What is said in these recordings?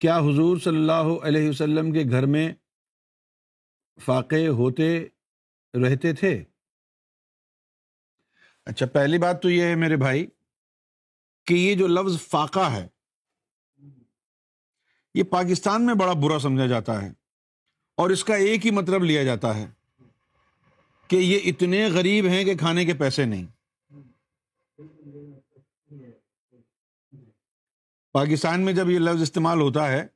کیا حضور صلی اللہ علیہ وسلم کے گھر میں فاقے ہوتے رہتے تھے؟ اچھا پہلی بات تو یہ ہے میرے بھائی کہ یہ جو لفظ فاقہ ہے، یہ پاکستان میں بڑا برا سمجھا جاتا ہے اور اس کا ایک ہی مطلب لیا جاتا ہے کہ یہ اتنے غریب ہیں کہ کھانے کے پیسے نہیں۔ پاکستان میں جب یہ لفظ استعمال ہوتا ہے،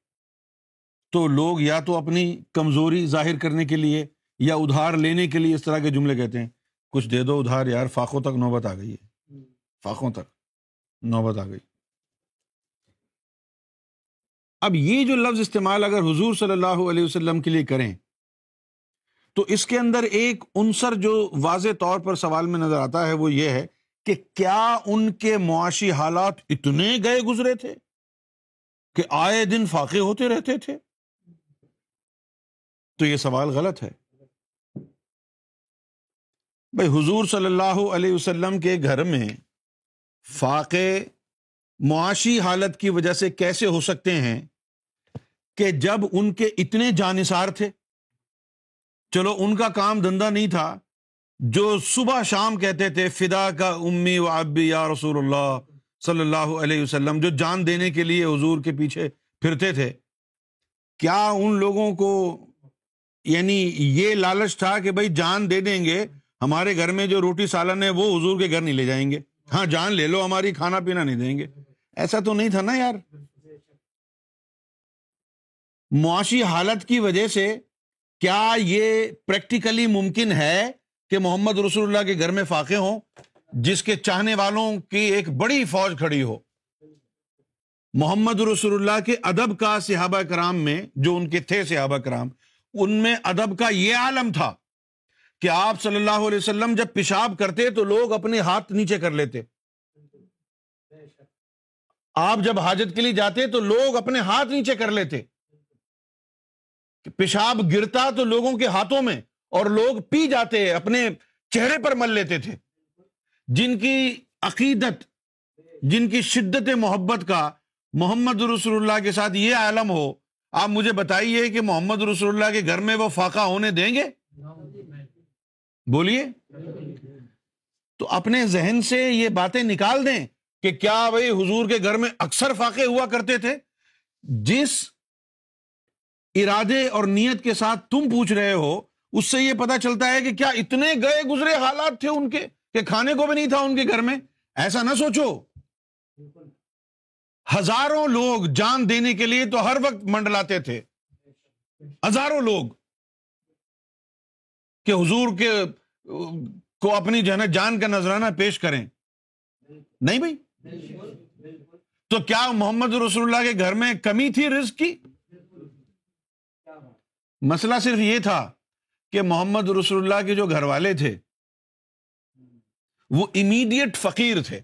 تو لوگ یا تو اپنی کمزوری ظاہر کرنے کے لیے یا ادھار لینے کے لیے اس طرح کے جملے کہتے ہیں۔ کچھ دے دو ادھار، یار، فاقوں تک نوبت آ گئی ہے۔ فاقوں تک نوبت آ گئی۔ اب یہ جو لفظ استعمال اگر حضور صلی اللہ علیہ وسلم کے لیے کریں، تو اس کے اندر ایک عنصر جو واضح طور پر سوال میں نظر آتا ہے، وہ یہ ہے کہ کیا ان کے معاشی حالات اتنے گئے گزرے تھے؟ کہ آئے دن فاقے ہوتے رہتے تھے۔ تو یہ سوال غلط ہے۔ بھائی، حضور صلی اللہ علیہ وسلم کے گھر میں فاقے، معاشی حالت کی وجہ سے کیسے ہو سکتے ہیں کہ جب ان کے اتنے جانصار تھے۔ چلو، ان کا کام دھندا نہیں تھا۔ جو صبح شام کہتے تھے، فدا کا امی و ابی یا رسول اللہ صلی اللہ علیہ وسلم، جو جان دینے کے لیے حضور کے پیچھے پھرتے تھے، کیا ان لوگوں کو یعنی یہ لالچ تھا کہ بھائی جان دے دیں گے، ہمارے گھر میں جو روٹی سالن ہے وہ حضور کے گھر نہیں لے جائیں گے؟ ہاں جان لے لو، ہماری کھانا پینا نہیں دیں گے۔ ایسا تو نہیں تھا نا یار؟ معاشی حالت کی وجہ سے کیا یہ پریکٹیکلی ممکن ہے کہ محمد رسول اللہ کے گھر میں فاقے ہوں؟ جس کے چاہنے والوں کی ایک بڑی فوج کھڑی ہو۔ محمد رسول اللہ کے ادب کا صحابہ کرام میں، جو ان کے تھے صحابہ کرام، ان میں ادب کا یہ عالم تھا کہ آپ صلی اللہ علیہ وسلم جب پیشاب کرتے تو لوگ اپنے ہاتھ نیچے کر لیتے۔ آپ جب حاجت کے لیے جاتے تو لوگ اپنے ہاتھ نیچے کر لیتے۔ پیشاب گرتا تو لوگوں کے ہاتھوں میں اور لوگ پی جاتے، اپنے چہرے پر مل لیتے تھے۔ جن کی عقیدت، جن کی شدت محبت کا محمد رسول اللہ کے ساتھ یہ عالم ہو، آپ مجھے بتائیے کہ محمد رسول اللہ کے گھر میں وہ فاقہ ہونے دیں گے؟ بولیے۔ تو اپنے ذہن سے یہ باتیں نکال دیں کہ کیا بھائی حضور کے گھر میں اکثر فاقے ہوا کرتے تھے؟ جس ارادے اور نیت کے ساتھ تم پوچھ رہے ہو، اس سے یہ پتا چلتا ہے کہ کیا اتنے گئے گزرے حالات تھے ان کے؟ کہ کھانے کو بھی نہیں تھا ان کے گھر میں؟ ایسا نہ سوچو۔ ہزاروں لوگ جان دینے کے لیے تو ہر وقت منڈلاتے تھے۔ ہزاروں لوگ۔ کہ حضور کے کو اپنی جو ہے نا جان کا نذرانہ پیش کریں۔ نہیں بھائی؟ تو کیا محمد رسول اللہ کے گھر میں کمی تھی رزق کی؟ مسئلہ صرف یہ تھا کہ محمد رسول اللہ کے جو گھر والے تھے وہ امیڈیٹ فقیر تھے۔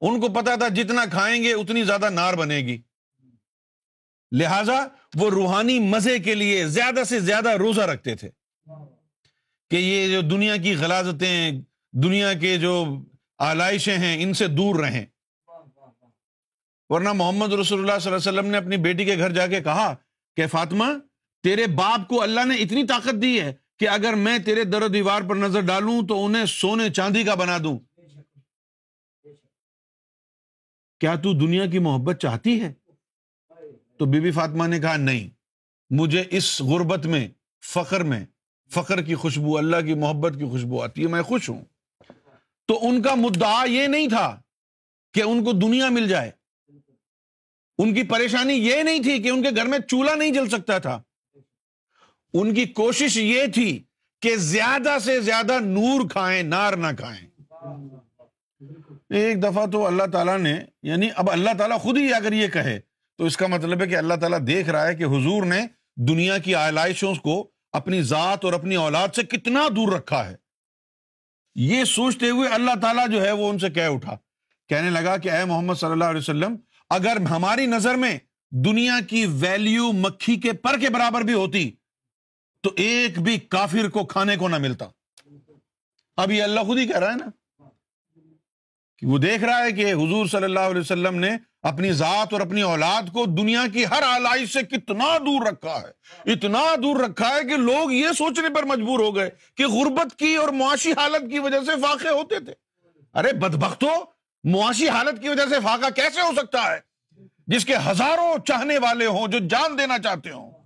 ان کو پتا تھا جتنا کھائیں گے اتنی زیادہ نار بنے گی۔ لہذا وہ روحانی مزے کے لیے زیادہ سے زیادہ روزہ رکھتے تھے۔ کہ یہ جو دنیا کی غلازتیں، دنیا کے جو آلائشیں ہیں، ان سے دور رہیں۔ ورنہ محمد رسول اللہ صلی اللہ علیہ وسلم نے اپنی بیٹی کے گھر جا کے کہا کہ فاطمہ، تیرے باپ کو اللہ نے اتنی طاقت دی ہے کہ اگر میں تیرے در و دیوار پر نظر ڈالوں تو انہیں سونے چاندی کا بنا دوں۔ کیا تو دنیا کی محبت چاہتی ہے؟ تو بی بی فاطمہ نے کہا، نہیں۔ مجھے اس غربت میں، فخر میں، فخر کی خوشبو، اللہ کی محبت کی خوشبو آتی ہے، میں خوش ہوں۔ تو ان کا مدعا یہ نہیں تھا کہ ان کو دنیا مل جائے۔ ان کی پریشانی یہ نہیں تھی کہ ان کے گھر میں چولہا نہیں جل سکتا تھا۔ ان کی کوشش یہ تھی کہ زیادہ سے زیادہ نور کھائیں، نار نہ کھائیں۔ ایک دفعہ تو اللہ تعالیٰ نے یعنی اب اللہ تعالیٰ خود ہی اگر یہ کہے تو اس کا مطلب ہے کہ اللہ تعالیٰ دیکھ رہا ہے کہ حضور نے دنیا کی آلائشوں کو اپنی ذات اور اپنی اولاد سے کتنا دور رکھا ہے۔ یہ سوچتے ہوئے اللہ تعالیٰ جو ہے وہ ان سے کہہ اٹھا۔ کہنے لگا کہ اے محمد صلی اللہ علیہ وسلم، اگر ہماری نظر میں دنیا کی ویلیو مکھی کے پر کے برابر بھی ہوتی تو ایک بھی کافر کو کھانے کو نہ ملتا۔ اب یہ اللہ خود ہی کہہ رہا ہے نا کہ وہ دیکھ رہا ہے کہ حضور صلی اللہ علیہ وسلم نے اپنی ذات اور اپنی اولاد کو دنیا کی ہر آلائش سے کتنا دور رکھا ہے۔ اتنا دور رکھا ہے کہ لوگ یہ سوچنے پر مجبور ہو گئے کہ غربت کی اور معاشی حالت کی وجہ سے فاقے ہوتے تھے۔ ارے بدبختو، معاشی حالت کی وجہ سے فاقہ کیسے ہو سکتا ہے؟ جس کے ہزاروں چاہنے والے ہوں جو جان دینا چاہتے ہوں۔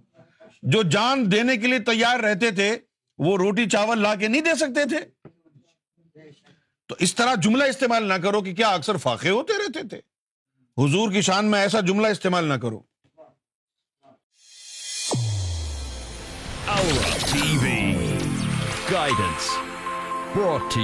جو جان دینے کے لیے تیار رہتے تھے، وہ روٹی چاول لا کے نہیں دے سکتے تھے۔ تو اس طرح جملہ استعمال نہ کرو کہ کیا اکثر فاقے ہوتے رہتے تھے۔ حضور کی شان میں ایسا جملہ استعمال نہ کرو۔ TV guidance brought to